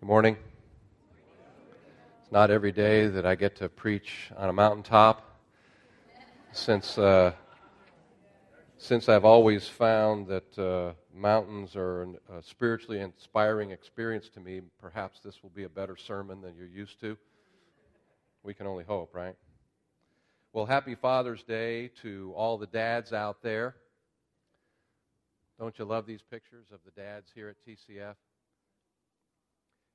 Good morning. It's not every day that I get to preach on a mountaintop. Since, uh, since I've always found that uh, mountains are a spiritually inspiring experience to me, perhaps this will be a better sermon than you're used to. We can only hope, right? Well, happy Father's Day to all the dads out there. Don't you love these pictures of the dads here at TCF?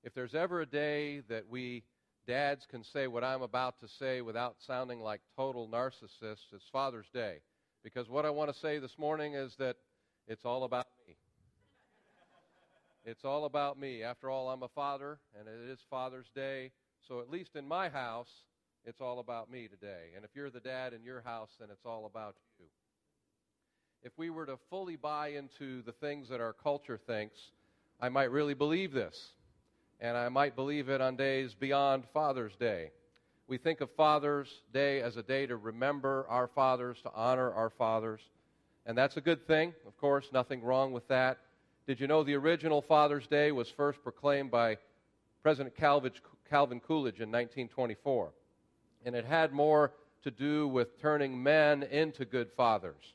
If there's ever a day that we dads can say what I'm about to say without sounding like total narcissists, it's Father's Day. Because what I want to say this morning is that it's all about me. It's all about me. After all, I'm a father, and it is Father's Day. So, at least in my house, it's all about me today. And if you're the dad in your house, then it's all about you. If we were to fully buy into the things that our culture thinks, I might really believe this and I might believe it on days beyond Father's Day. We think of Father's Day as a day to remember our fathers, to honor our fathers, and that's a good thing. Of course, nothing wrong with that. Did you know the original Father's Day was first proclaimed by President Calvin Coolidge in 1924? And it had more to do with turning men into good fathers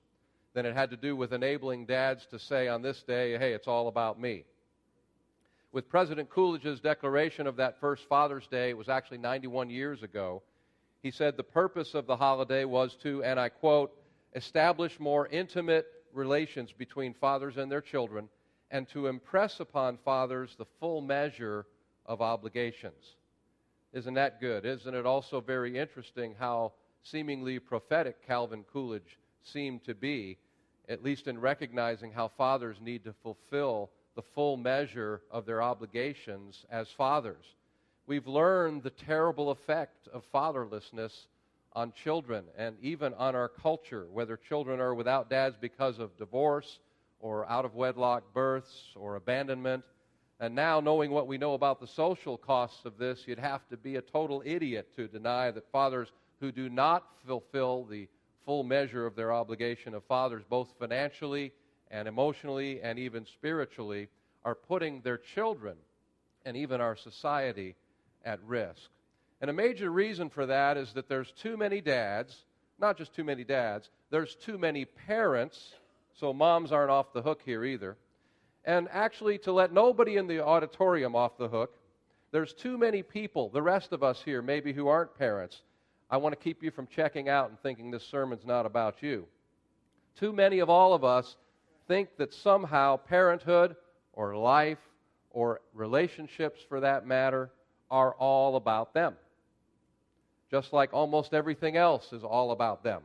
than it had to do with enabling dads to say on this day, hey, it's all about me with President Coolidge's declaration of that first Father's Day, it was actually 91 years ago, he said the purpose of the holiday was to, and I quote, establish more intimate relations between fathers and their children and to impress upon fathers the full measure of obligations. Isn't that good? Isn't it also very interesting how seemingly prophetic Calvin Coolidge seemed to be, at least in recognizing how fathers need to fulfill the full measure of their obligations as fathers. We've learned the terrible effect of fatherlessness on children and even on our culture, whether children are without dads because of divorce or out of wedlock births or abandonment. And now, knowing what we know about the social costs of this, you'd have to be a total idiot to deny that fathers who do not fulfill the full measure of their obligation of fathers, both financially and emotionally and even spiritually are putting their children and even our society at risk. And a major reason for that is that there's too many dads, not just too many dads, there's too many parents, so moms aren't off the hook here either. And actually, to let nobody in the auditorium off the hook, there's too many people, the rest of us here, maybe who aren't parents. I want to keep you from checking out and thinking this sermon's not about you. Too many of all of us think that somehow parenthood or life or relationships for that matter are all about them. Just like almost everything else is all about them.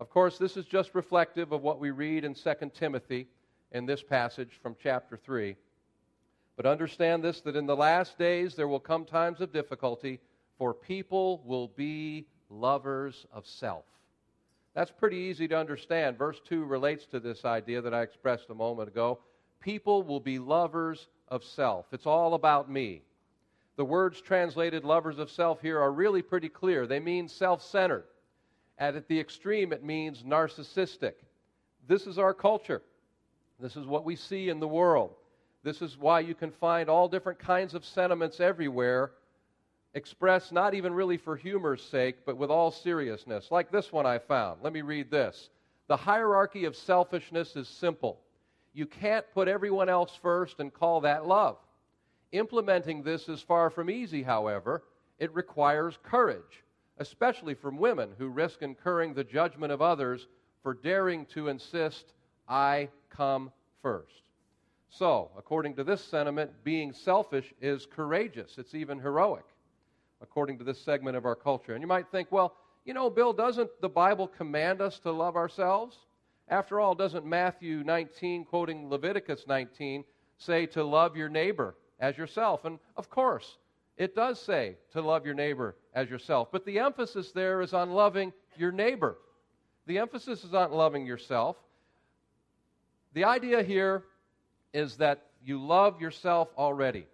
Of course, this is just reflective of what we read in 2 Timothy in this passage from chapter 3. But understand this that in the last days there will come times of difficulty, for people will be lovers of self. That's pretty easy to understand. Verse 2 relates to this idea that I expressed a moment ago. People will be lovers of self. It's all about me. The words translated lovers of self here are really pretty clear. They mean self centered. And at the extreme, it means narcissistic. This is our culture. This is what we see in the world. This is why you can find all different kinds of sentiments everywhere expressed not even really for humor's sake, but with all seriousness. Like this one I found. Let me read this. The hierarchy of selfishness is simple. You can't put everyone else first and call that love. Implementing this is far from easy, however. It requires courage, especially from women who risk incurring the judgment of others for daring to insist, I come first. So, according to this sentiment, being selfish is courageous, it's even heroic according to this segment of our culture. And you might think, well, you know, Bill, doesn't the Bible command us to love ourselves? After all, doesn't Matthew 19, quoting Leviticus 19, say to love your neighbor as yourself? And of course, it does say to love your neighbor as yourself. But the emphasis there is on loving your neighbor. The emphasis is on loving yourself. The idea here is that you love yourself already.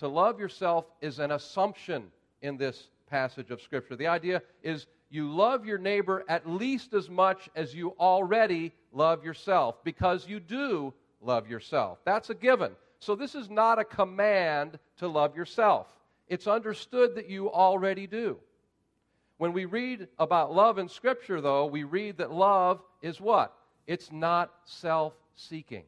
To love yourself is an assumption in this passage of Scripture. The idea is you love your neighbor at least as much as you already love yourself because you do love yourself. That's a given. So this is not a command to love yourself. It's understood that you already do. When we read about love in Scripture, though, we read that love is what? It's not self seeking.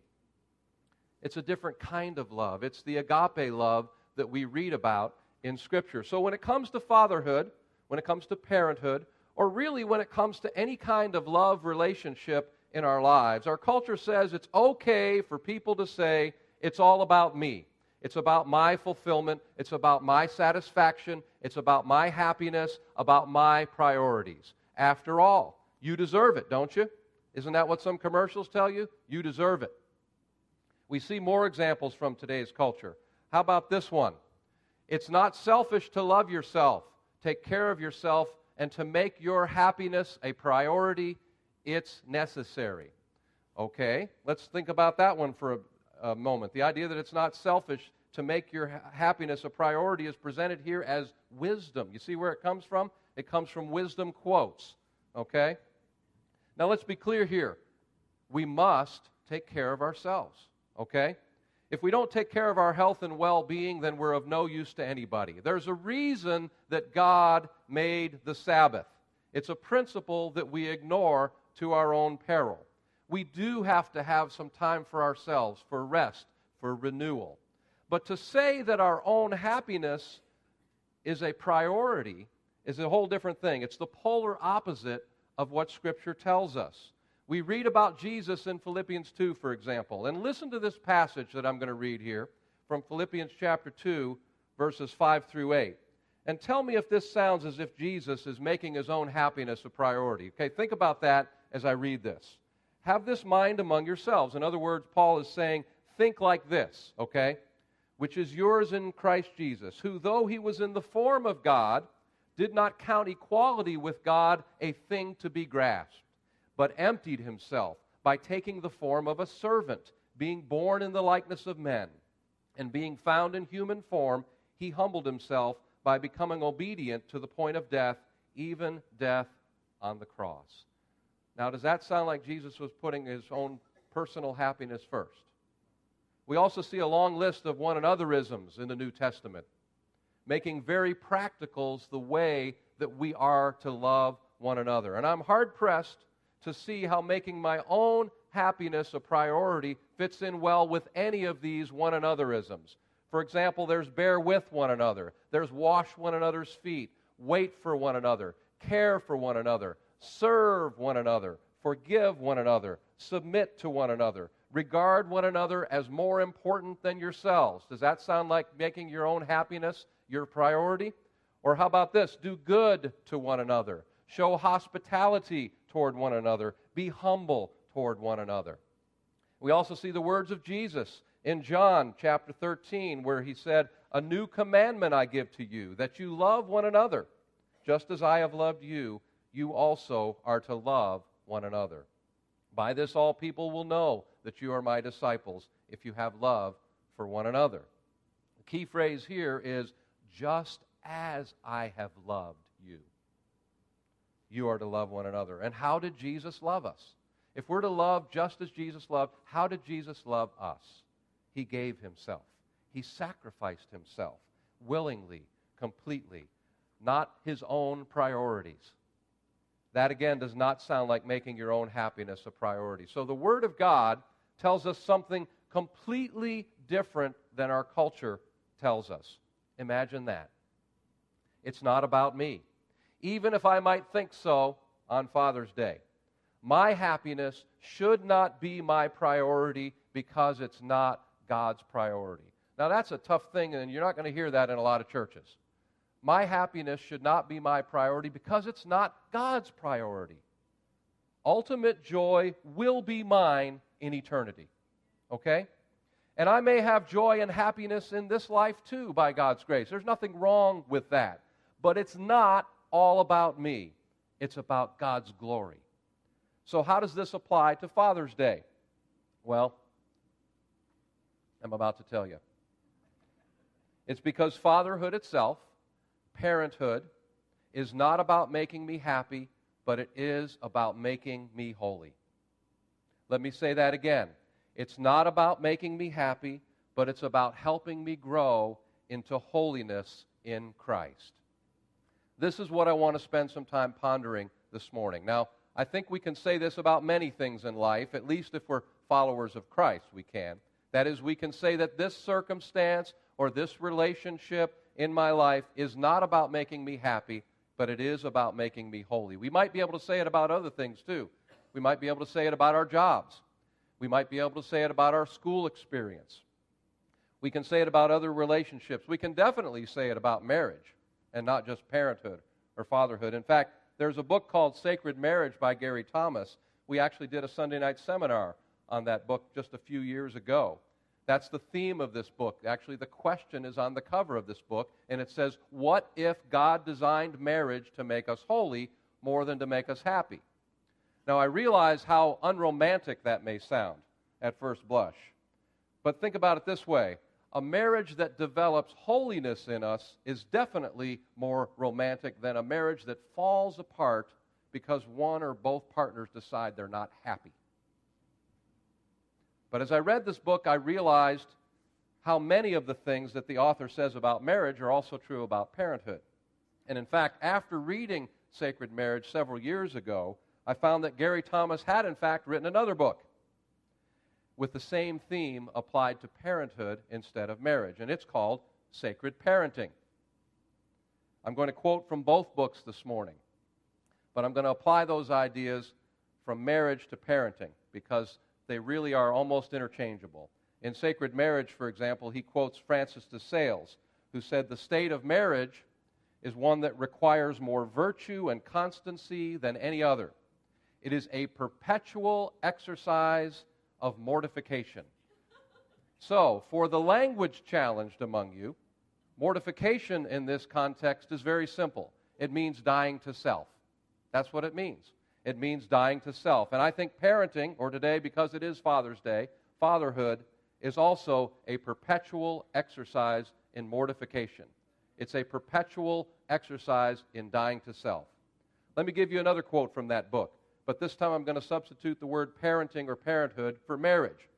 It's a different kind of love. It's the agape love that we read about in Scripture. So when it comes to fatherhood, when it comes to parenthood, or really when it comes to any kind of love relationship in our lives, our culture says it's okay for people to say, it's all about me. It's about my fulfillment. It's about my satisfaction. It's about my happiness, about my priorities. After all, you deserve it, don't you? Isn't that what some commercials tell you? You deserve it. We see more examples from today's culture. How about this one? It's not selfish to love yourself, take care of yourself, and to make your happiness a priority. It's necessary. Okay, let's think about that one for a, a moment. The idea that it's not selfish to make your ha- happiness a priority is presented here as wisdom. You see where it comes from? It comes from wisdom quotes. Okay? Now let's be clear here. We must take care of ourselves. Okay? If we don't take care of our health and well being, then we're of no use to anybody. There's a reason that God made the Sabbath, it's a principle that we ignore to our own peril. We do have to have some time for ourselves, for rest, for renewal. But to say that our own happiness is a priority is a whole different thing. It's the polar opposite of what Scripture tells us. We read about Jesus in Philippians 2, for example. And listen to this passage that I'm going to read here from Philippians chapter 2, verses 5 through 8. And tell me if this sounds as if Jesus is making his own happiness a priority. Okay, think about that as I read this. Have this mind among yourselves. In other words, Paul is saying, think like this, okay? Which is yours in Christ Jesus, who, though he was in the form of God, did not count equality with God a thing to be grasped but emptied himself by taking the form of a servant, being born in the likeness of men. And being found in human form, he humbled himself by becoming obedient to the point of death, even death on the cross. Now, does that sound like Jesus was putting his own personal happiness first? We also see a long list of one anotherisms in the New Testament, making very practicals the way that we are to love one another. And I'm hard pressed to see how making my own happiness a priority fits in well with any of these one anotherisms. For example, there's bear with one another, there's wash one another's feet, wait for one another, care for one another, serve one another, forgive one another, submit to one another, regard one another as more important than yourselves. Does that sound like making your own happiness your priority? Or how about this? Do good to one another. Show hospitality toward one another. Be humble toward one another. We also see the words of Jesus in John chapter 13, where he said, A new commandment I give to you, that you love one another. Just as I have loved you, you also are to love one another. By this, all people will know that you are my disciples if you have love for one another. The key phrase here is, just as I have loved you you are to love one another. And how did Jesus love us? If we're to love just as Jesus loved, how did Jesus love us? He gave himself, he sacrificed himself willingly, completely, not his own priorities. That again does not sound like making your own happiness a priority. So the Word of God tells us something completely different than our culture tells us. Imagine that. It's not about me even if I might think so on Father's Day. My happiness should not be my priority because it's not God's priority. Now, that's a tough thing, and you're not going to hear that in a lot of churches. My happiness should not be my priority because it's not God's priority. Ultimate joy will be mine in eternity. Okay? And I may have joy and happiness in this life too, by God's grace. There's nothing wrong with that. But it's not all about me, it's about God's glory. So, how does this apply to Father's Day? Well, I'm about to tell you. It's because fatherhood itself, parenthood, is not about making me happy, but it is about making me holy. Let me say that again. It's not about making me happy, but it's about helping me grow into holiness in Christ. This is what I want to spend some time pondering this morning. Now, I think we can say this about many things in life, at least if we're followers of Christ, we can. That is, we can say that this circumstance or this relationship in my life is not about making me happy, but it is about making me holy. We might be able to say it about other things too. We might be able to say it about our jobs. We might be able to say it about our school experience. We can say it about other relationships. We can definitely say it about marriage and not just parenthood or fatherhood. In fact, there's a book called Sacred Marriage by Gary Thomas. We actually did a Sunday night seminar on that book just a few years ago. That's the theme of this book. Actually, the question is on the cover of this book, and it says, What if God designed marriage to make us holy more than to make us happy? Now, I realize how unromantic that may sound at first blush, but think about it this way a marriage that develops holiness in us is definitely more romantic than a marriage that falls apart because one or both partners decide they're not happy. But as I read this book, I realized how many of the things that the author says about marriage are also true about parenthood. And in fact, after reading Sacred Marriage several years ago, I found that Gary Thomas had, in fact, written another book with the same theme applied to parenthood instead of marriage, and it's called Sacred Parenting. I'm going to quote from both books this morning, but I'm going to apply those ideas from marriage to parenting because they really are almost interchangeable. In Sacred Marriage, for example, he quotes Francis de Sales, who said, The state of marriage is one that requires more virtue and constancy than any other. It is a perpetual exercise of mortification. So, for the language challenged among you, mortification in this context is very simple. It means dying to self. That's what it means. It means dying to self. And I think parenting, or today because it is Father's Day, fatherhood is also a perpetual exercise in mortification. It's a perpetual exercise in dying to self. Let me give you another quote from that book but this time I'm going to substitute the word parenting or parenthood for marriage.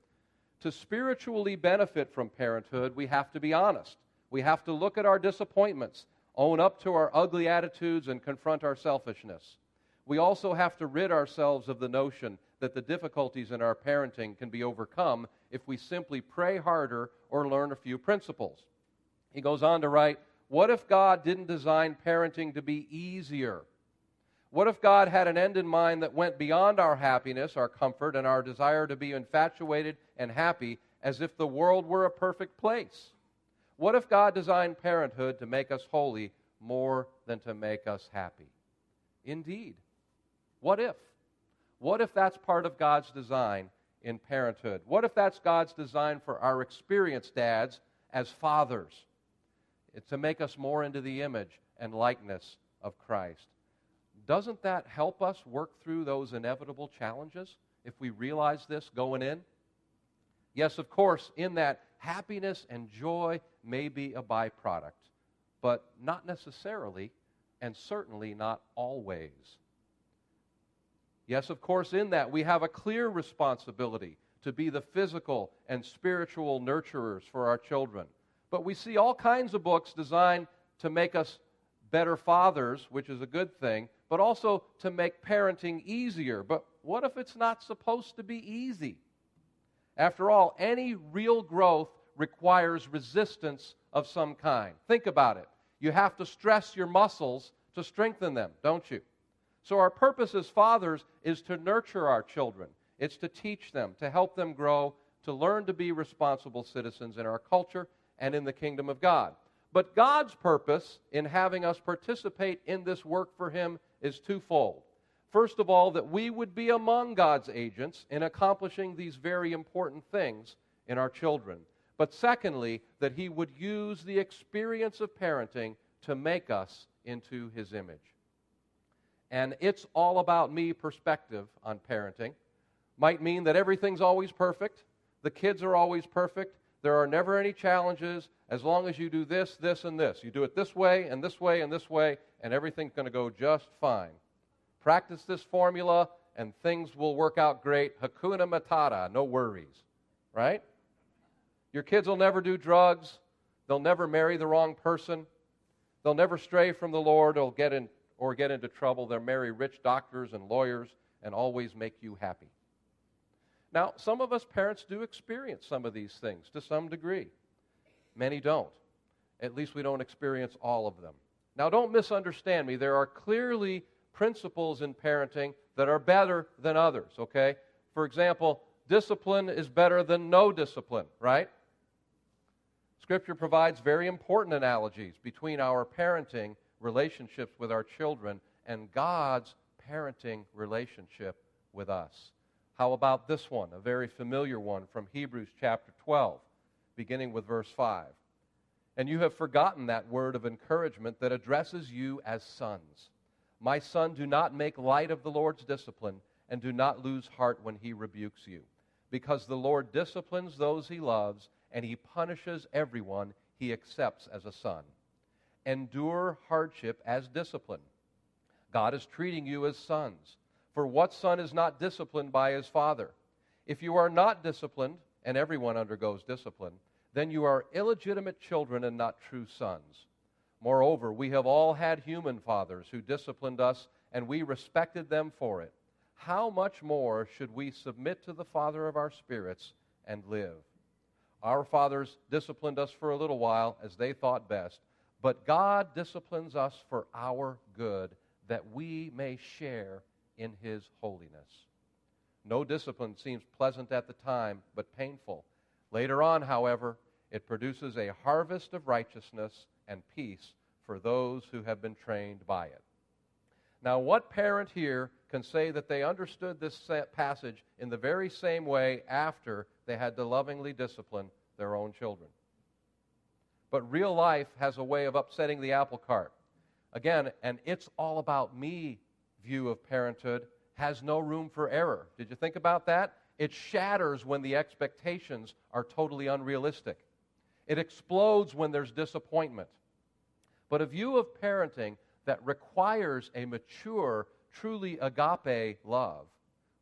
To spiritually benefit from parenthood, we have to be honest. We have to look at our disappointments, own up to our ugly attitudes, and confront our selfishness. We also have to rid ourselves of the notion that the difficulties in our parenting can be overcome if we simply pray harder or learn a few principles. He goes on to write, What if God didn't design parenting to be easier? What if God had an end in mind that went beyond our happiness, our comfort, and our desire to be infatuated and happy as if the world were a perfect place? What if God designed parenthood to make us holy more than to make us happy? Indeed. What if? What if that's part of God's design in parenthood? What if that's God's design for our experienced dads as fathers? It's to make us more into the image and likeness of Christ doesn't that help us work through those inevitable challenges if we realize this going in? Yes, of course, in that happiness and joy may be a byproduct, but not necessarily, and certainly not always. Yes, of course, in that we have a clear responsibility to be the physical and spiritual nurturers for our children. But we see all kinds of books designed to make us better fathers, which is a good thing, but also to make parenting easier. But what if it's not supposed to be easy? After all, any real growth requires resistance of some kind. Think about it. You have to stress your muscles to strengthen them, don't you? So, our purpose as fathers is to nurture our children, it's to teach them, to help them grow, to learn to be responsible citizens in our culture and in the kingdom of God. But God's purpose in having us participate in this work for Him is twofold. First of all, that we would be among God's agents in accomplishing these very important things in our children. But secondly, that He would use the experience of parenting to make us into His image. And it's all about me perspective on parenting might mean that everything's always perfect, the kids are always perfect, there are never any challenges as long as you do this, this, and this. You do it this way, and this way, and this way, and everything's going to go just fine. Practice this formula, and things will work out great. Hakuna Matata, no worries. Right? Your kids will never do drugs. They'll never marry the wrong person. They'll never stray from the Lord or get, in, or get into trouble. They'll marry rich doctors and lawyers and always make you happy. Now, some of us parents do experience some of these things to some degree. Many don't. At least we don't experience all of them. Now, don't misunderstand me. There are clearly principles in parenting that are better than others, okay? For example, discipline is better than no discipline, right? Scripture provides very important analogies between our parenting relationships with our children and God's parenting relationship with us. How about this one, a very familiar one from Hebrews chapter 12, beginning with verse 5? And you have forgotten that word of encouragement that addresses you as sons. My son, do not make light of the Lord's discipline, and do not lose heart when he rebukes you. Because the Lord disciplines those he loves, and he punishes everyone he accepts as a son. Endure hardship as discipline. God is treating you as sons. For what son is not disciplined by his father? If you are not disciplined, and everyone undergoes discipline, then you are illegitimate children and not true sons. Moreover, we have all had human fathers who disciplined us, and we respected them for it. How much more should we submit to the Father of our spirits and live? Our fathers disciplined us for a little while as they thought best, but God disciplines us for our good, that we may share in His holiness. No discipline seems pleasant at the time, but painful. Later on, however, it produces a harvest of righteousness and peace for those who have been trained by it. Now, what parent here can say that they understood this passage in the very same way after they had to lovingly discipline their own children? But real life has a way of upsetting the apple cart. Again, and it's all about me view of parenthood has no room for error. Did you think about that? It shatters when the expectations are totally unrealistic. It explodes when there's disappointment. But a view of parenting that requires a mature, truly agape love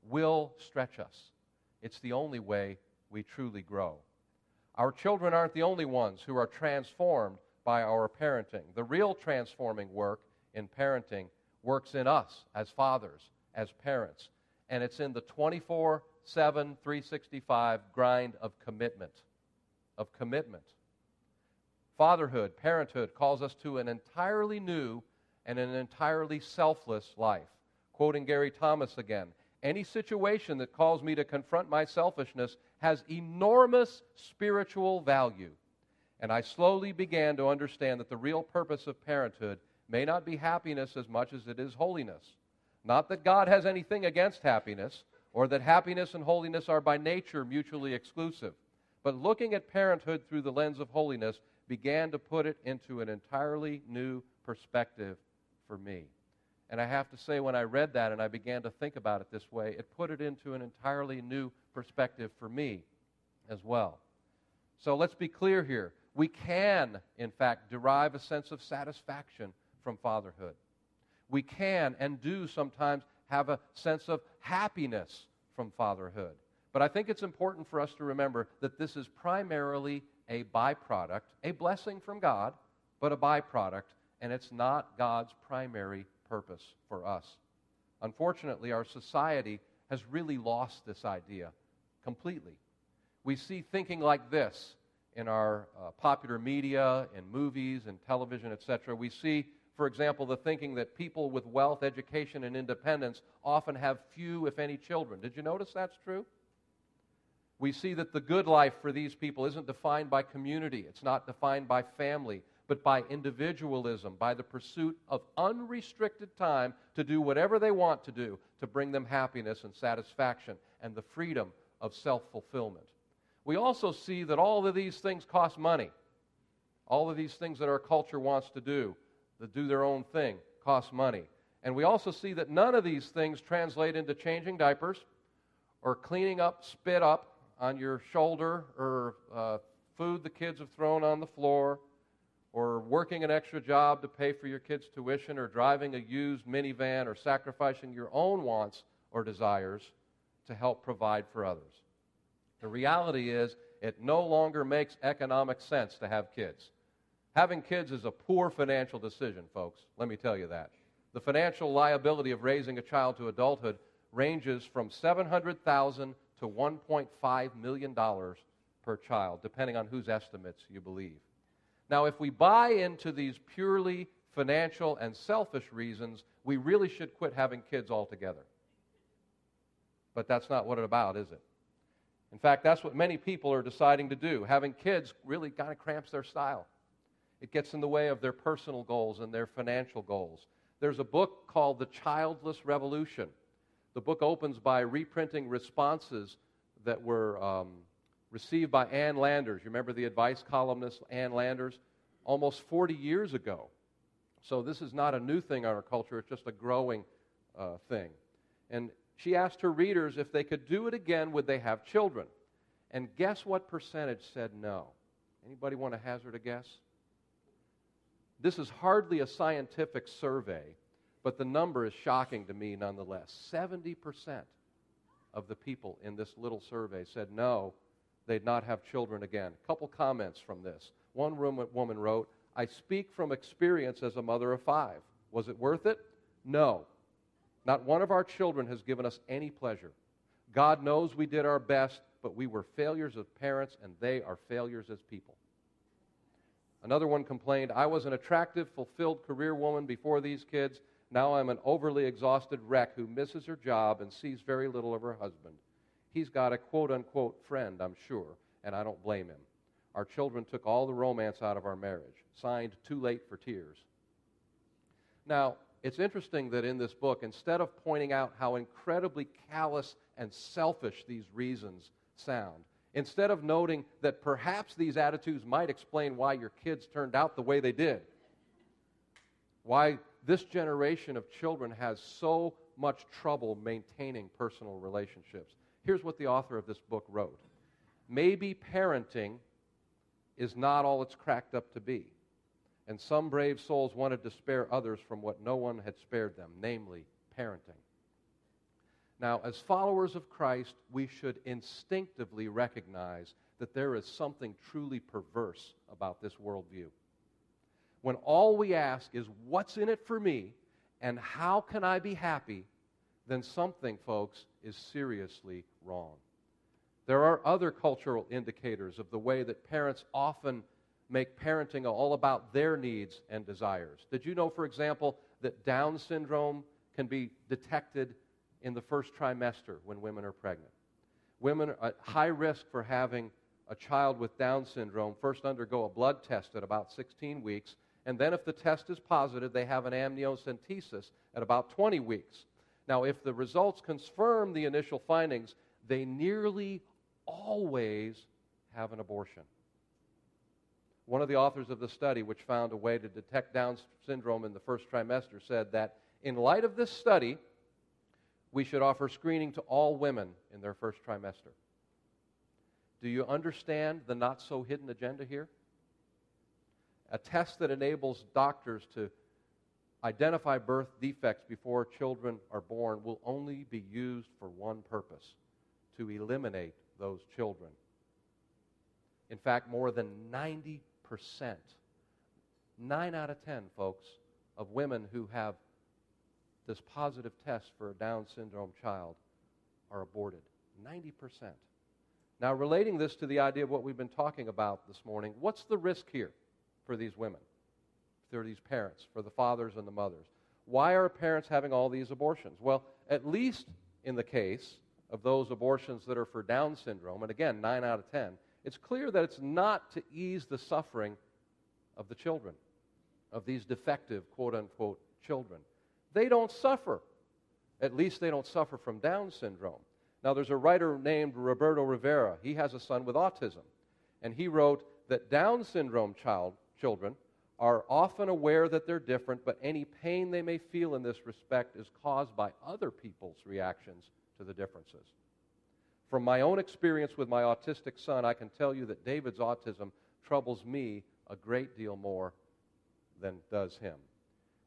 will stretch us. It's the only way we truly grow. Our children aren't the only ones who are transformed by our parenting. The real transforming work in parenting works in us as fathers, as parents, and it's in the 24 7, 365 grind of commitment. Of commitment. Fatherhood, parenthood calls us to an entirely new and an entirely selfless life. Quoting Gary Thomas again any situation that calls me to confront my selfishness has enormous spiritual value. And I slowly began to understand that the real purpose of parenthood may not be happiness as much as it is holiness. Not that God has anything against happiness, or that happiness and holiness are by nature mutually exclusive. But looking at parenthood through the lens of holiness began to put it into an entirely new perspective for me. And I have to say, when I read that and I began to think about it this way, it put it into an entirely new perspective for me as well. So let's be clear here. We can, in fact, derive a sense of satisfaction from fatherhood. We can and do sometimes have a sense of happiness from fatherhood. But I think it's important for us to remember that this is primarily a byproduct, a blessing from God, but a byproduct, and it's not God's primary purpose for us. Unfortunately, our society has really lost this idea completely. We see thinking like this in our uh, popular media, in movies, and television, etc. We see for example, the thinking that people with wealth, education, and independence often have few, if any, children. Did you notice that's true? We see that the good life for these people isn't defined by community, it's not defined by family, but by individualism, by the pursuit of unrestricted time to do whatever they want to do to bring them happiness and satisfaction and the freedom of self fulfillment. We also see that all of these things cost money. All of these things that our culture wants to do that do their own thing cost money. And we also see that none of these things translate into changing diapers or cleaning up spit up on your shoulder or uh, food the kids have thrown on the floor or working an extra job to pay for your kids' tuition or driving a used minivan or sacrificing your own wants or desires to help provide for others. The reality is, It no longer makes economic sense to have kids. Having kids is a poor financial decision, folks. Let me tell you that. The financial liability of raising a child to adulthood ranges from 700,000 to 1.5 million dollars per child, depending on whose estimates you believe. Now, if we buy into these purely financial and selfish reasons, we really should quit having kids altogether. But that's not what it's about, is it? In fact, that's what many people are deciding to do. Having kids really kind of cramps their style. It gets in the way of their personal goals and their financial goals. There's a book called The Childless Revolution. The book opens by reprinting responses that were um, received by Ann Landers. You remember the advice columnist Ann Landers? Almost 40 years ago. So this is not a new thing in our culture, it's just a growing uh, thing. And she asked her readers if they could do it again, would they have children? And guess what percentage said no? Anybody want to hazard a guess? This is hardly a scientific survey, but the number is shocking to me nonetheless. 70% of the people in this little survey said no, they'd not have children again. A couple comments from this. One woman wrote, I speak from experience as a mother of five. Was it worth it? No. Not one of our children has given us any pleasure. God knows we did our best, but we were failures as parents, and they are failures as people. Another one complained, I was an attractive, fulfilled career woman before these kids. Now I'm an overly exhausted wreck who misses her job and sees very little of her husband. He's got a quote unquote friend, I'm sure, and I don't blame him. Our children took all the romance out of our marriage. Signed, Too Late for Tears. Now, it's interesting that in this book, instead of pointing out how incredibly callous and selfish these reasons sound, instead of noting that perhaps these attitudes might explain why your kids turned out the way they did, why this generation of children has so much trouble maintaining personal relationships. Here's what the author of this book wrote Maybe parenting is not all it's cracked up to be. And some brave souls wanted to spare others from what no one had spared them, namely parenting. Now, as followers of Christ, we should instinctively recognize that there is something truly perverse about this worldview. When all we ask is, What's in it for me? and How can I be happy? then something, folks, is seriously wrong. There are other cultural indicators of the way that parents often make parenting all about their needs and desires. Did you know, for example, that Down syndrome can be detected in the first trimester when women are pregnant? Women at high risk for having a child with Down syndrome first undergo a blood test at about 16 weeks, and then if the test is positive, they have an amniocentesis at about 20 weeks. Now, if the results confirm the initial findings, they nearly always have an abortion. One of the authors of the study, which found a way to detect Down syndrome in the first trimester, said that in light of this study, we should offer screening to all women in their first trimester. Do you understand the not so hidden agenda here? A test that enables doctors to identify birth defects before children are born will only be used for one purpose to eliminate those children. In fact, more than 90%, 9 out of 10, folks, of women who have this positive test for a Down syndrome child are aborted. 90%. Now, relating this to the idea of what we've been talking about this morning, what's the risk here for these women, for these parents, for the fathers and the mothers? Why are parents having all these abortions? Well, at least in the case of those abortions that are for Down syndrome, and again, 9 out of 10, it's clear that it's not to ease the suffering of the children, of these defective, quote unquote, children. They don't suffer. At least they don't suffer from Down syndrome. Now, there's a writer named Roberto Rivera. He has a son with autism. And he wrote that Down syndrome child, children are often aware that they're different, but any pain they may feel in this respect is caused by other people's reactions to the differences. From my own experience with my autistic son, I can tell you that David's autism troubles me a great deal more than does him.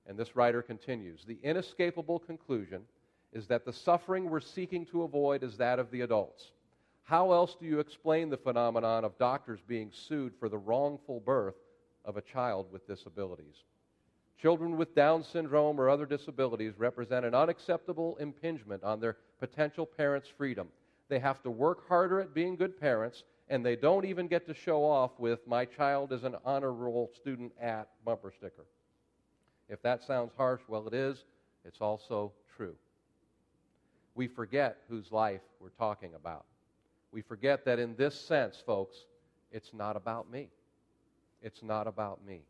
And this writer continues The inescapable conclusion is that the suffering we're seeking to avoid is that of the adults. How else do you explain the phenomenon of doctors being sued for the wrongful birth of a child with disabilities? Children with Down syndrome or other disabilities represent an unacceptable impingement on their potential parents' freedom. They have to work harder at being good parents, and they don't even get to show off with, My child is an honor roll student at bumper sticker. If that sounds harsh, well, it is. It's also true. We forget whose life we're talking about. We forget that in this sense, folks, it's not about me. It's not about me.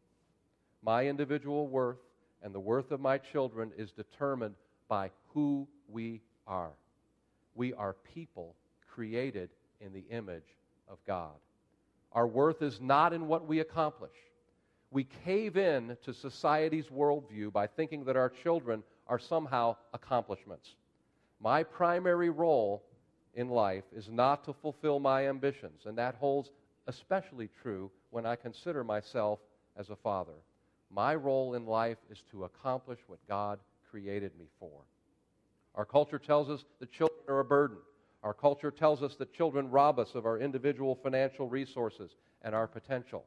My individual worth and the worth of my children is determined by who we are. We are people created in the image of God. Our worth is not in what we accomplish. We cave in to society's worldview by thinking that our children are somehow accomplishments. My primary role in life is not to fulfill my ambitions, and that holds especially true when I consider myself as a father. My role in life is to accomplish what God created me for. Our culture tells us that children are a burden. Our culture tells us that children rob us of our individual financial resources and our potential.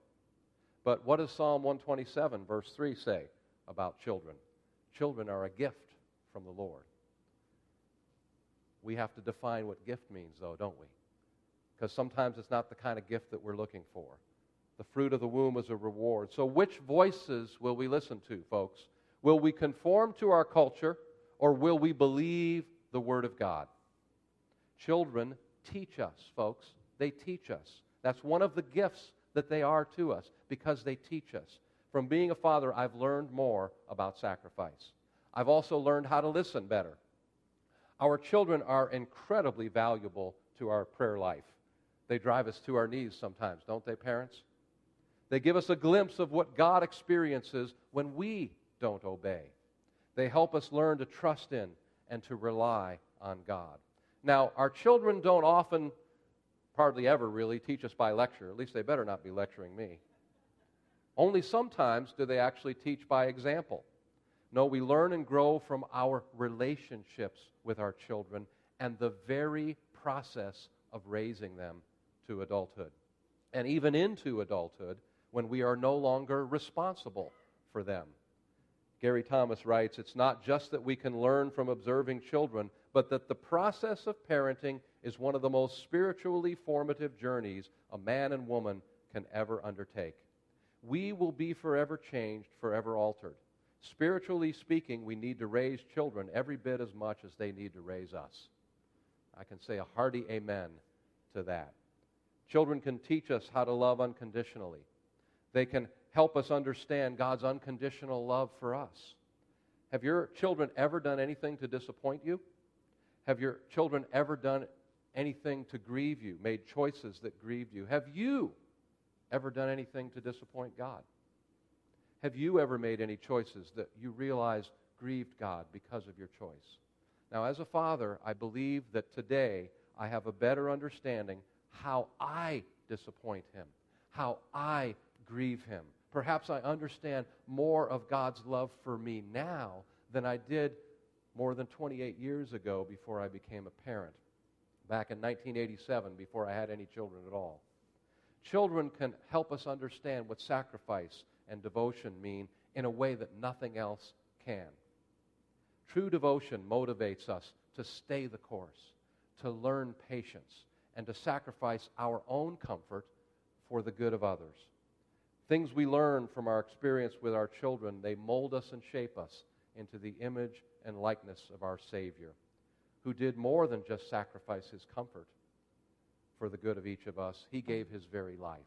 But what does Psalm 127, verse 3 say about children? Children are a gift from the Lord. We have to define what gift means, though, don't we? Because sometimes it's not the kind of gift that we're looking for. The fruit of the womb is a reward. So, which voices will we listen to, folks? Will we conform to our culture or will we believe the Word of God? Children teach us, folks. They teach us. That's one of the gifts that they are to us because they teach us. From being a father, I've learned more about sacrifice. I've also learned how to listen better. Our children are incredibly valuable to our prayer life. They drive us to our knees sometimes, don't they, parents? They give us a glimpse of what God experiences when we don't obey. They help us learn to trust in and to rely on God. Now, our children don't often, hardly ever really, teach us by lecture. At least they better not be lecturing me. Only sometimes do they actually teach by example. No, we learn and grow from our relationships with our children and the very process of raising them to adulthood. And even into adulthood when we are no longer responsible for them. Gary Thomas writes It's not just that we can learn from observing children, but that the process of parenting is one of the most spiritually formative journeys a man and woman can ever undertake. We will be forever changed, forever altered. Spiritually speaking, we need to raise children every bit as much as they need to raise us. I can say a hearty amen to that. Children can teach us how to love unconditionally. They can help us understand God's unconditional love for us. Have your children ever done anything to disappoint you? Have your children ever done anything to grieve you, made choices that grieved you? Have you ever done anything to disappoint God? Have you ever made any choices that you realized grieved God because of your choice? Now, as a father, I believe that today I have a better understanding how I disappoint him, how I grieve him. Perhaps I understand more of God's love for me now than I did more than 28 years ago before I became a parent, back in 1987, before I had any children at all. Children can help us understand what sacrifice and devotion mean in a way that nothing else can. True devotion motivates us to stay the course, to learn patience, and to sacrifice our own comfort for the good of others. Things we learn from our experience with our children, they mold us and shape us into the image and likeness of our Savior, who did more than just sacrifice his comfort for the good of each of us. He gave his very life.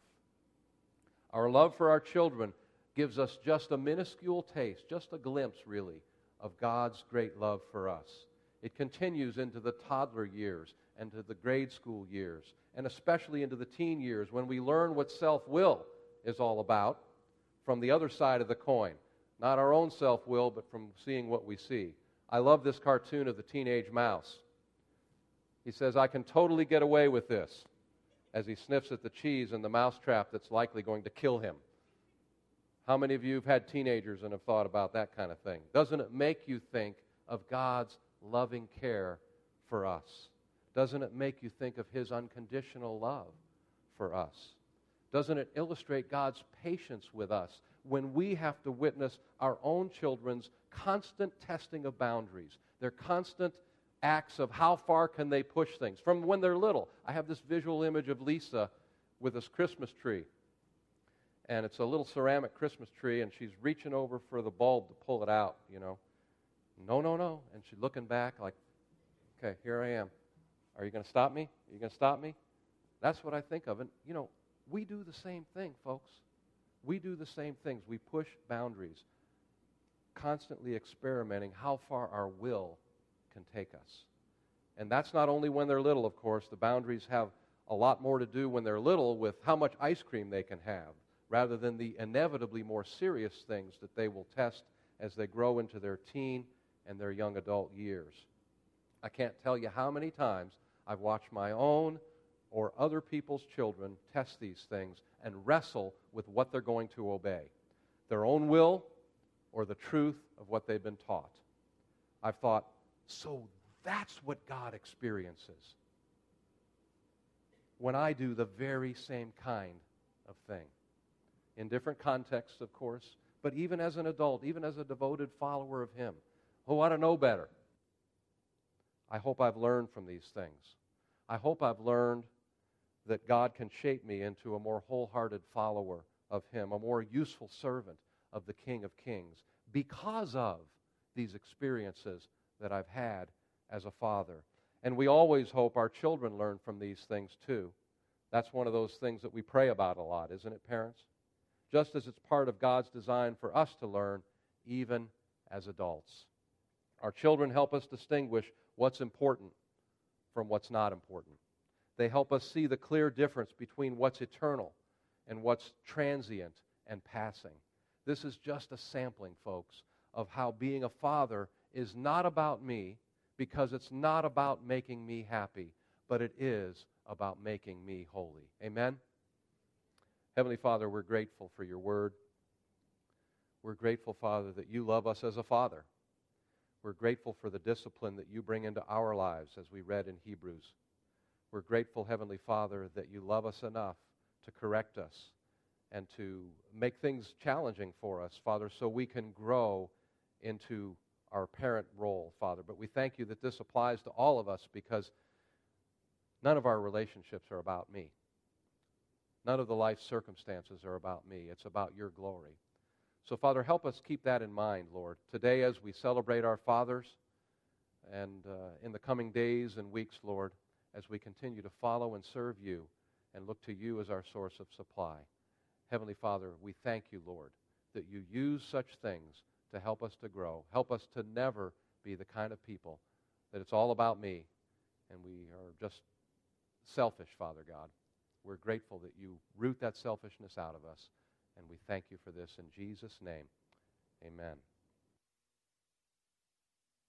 Our love for our children gives us just a minuscule taste, just a glimpse, really, of God's great love for us. It continues into the toddler years and to the grade school years, and especially into the teen years when we learn what self will is all about from the other side of the coin. Not our own self will, but from seeing what we see. I love this cartoon of the teenage mouse. He says, I can totally get away with this as he sniffs at the cheese in the mousetrap that's likely going to kill him. How many of you have had teenagers and have thought about that kind of thing? Doesn't it make you think of God's loving care for us? Doesn't it make you think of His unconditional love for us? Doesn't it illustrate God's patience with us when we have to witness our own children's constant testing of boundaries, their constant acts of how far can they push things from when they're little? I have this visual image of Lisa with this Christmas tree. And it's a little ceramic Christmas tree, and she's reaching over for the bulb to pull it out, you know. No, no, no. And she's looking back like, okay, here I am. Are you going to stop me? Are you going to stop me? That's what I think of. And, you know, we do the same thing, folks. We do the same things. We push boundaries, constantly experimenting how far our will can take us. And that's not only when they're little, of course. The boundaries have a lot more to do when they're little with how much ice cream they can have, rather than the inevitably more serious things that they will test as they grow into their teen and their young adult years. I can't tell you how many times I've watched my own or other people's children test these things and wrestle with what they're going to obey their own will or the truth of what they've been taught. I've thought, so that's what God experiences when I do the very same kind of thing. In different contexts, of course, but even as an adult, even as a devoted follower of Him. Oh, I don't know better. I hope I've learned from these things. I hope I've learned that God can shape me into a more wholehearted follower of Him, a more useful servant of the King of Kings, because of these experiences that I've had as a father. And we always hope our children learn from these things too. That's one of those things that we pray about a lot, isn't it, parents? Just as it's part of God's design for us to learn, even as adults. Our children help us distinguish what's important from what's not important. They help us see the clear difference between what's eternal and what's transient and passing. This is just a sampling, folks, of how being a father is not about me because it's not about making me happy, but it is about making me holy. Amen? Heavenly Father, we're grateful for your word. We're grateful, Father, that you love us as a father. We're grateful for the discipline that you bring into our lives, as we read in Hebrews. We're grateful, Heavenly Father, that you love us enough to correct us and to make things challenging for us, Father, so we can grow into our parent role, Father. But we thank you that this applies to all of us because none of our relationships are about me. None of the life circumstances are about me. It's about your glory. So, Father, help us keep that in mind, Lord. Today, as we celebrate our fathers, and uh, in the coming days and weeks, Lord, as we continue to follow and serve you and look to you as our source of supply. Heavenly Father, we thank you, Lord, that you use such things to help us to grow. Help us to never be the kind of people that it's all about me and we are just selfish, Father God. We're grateful that you root that selfishness out of us, and we thank you for this in Jesus' name. Amen.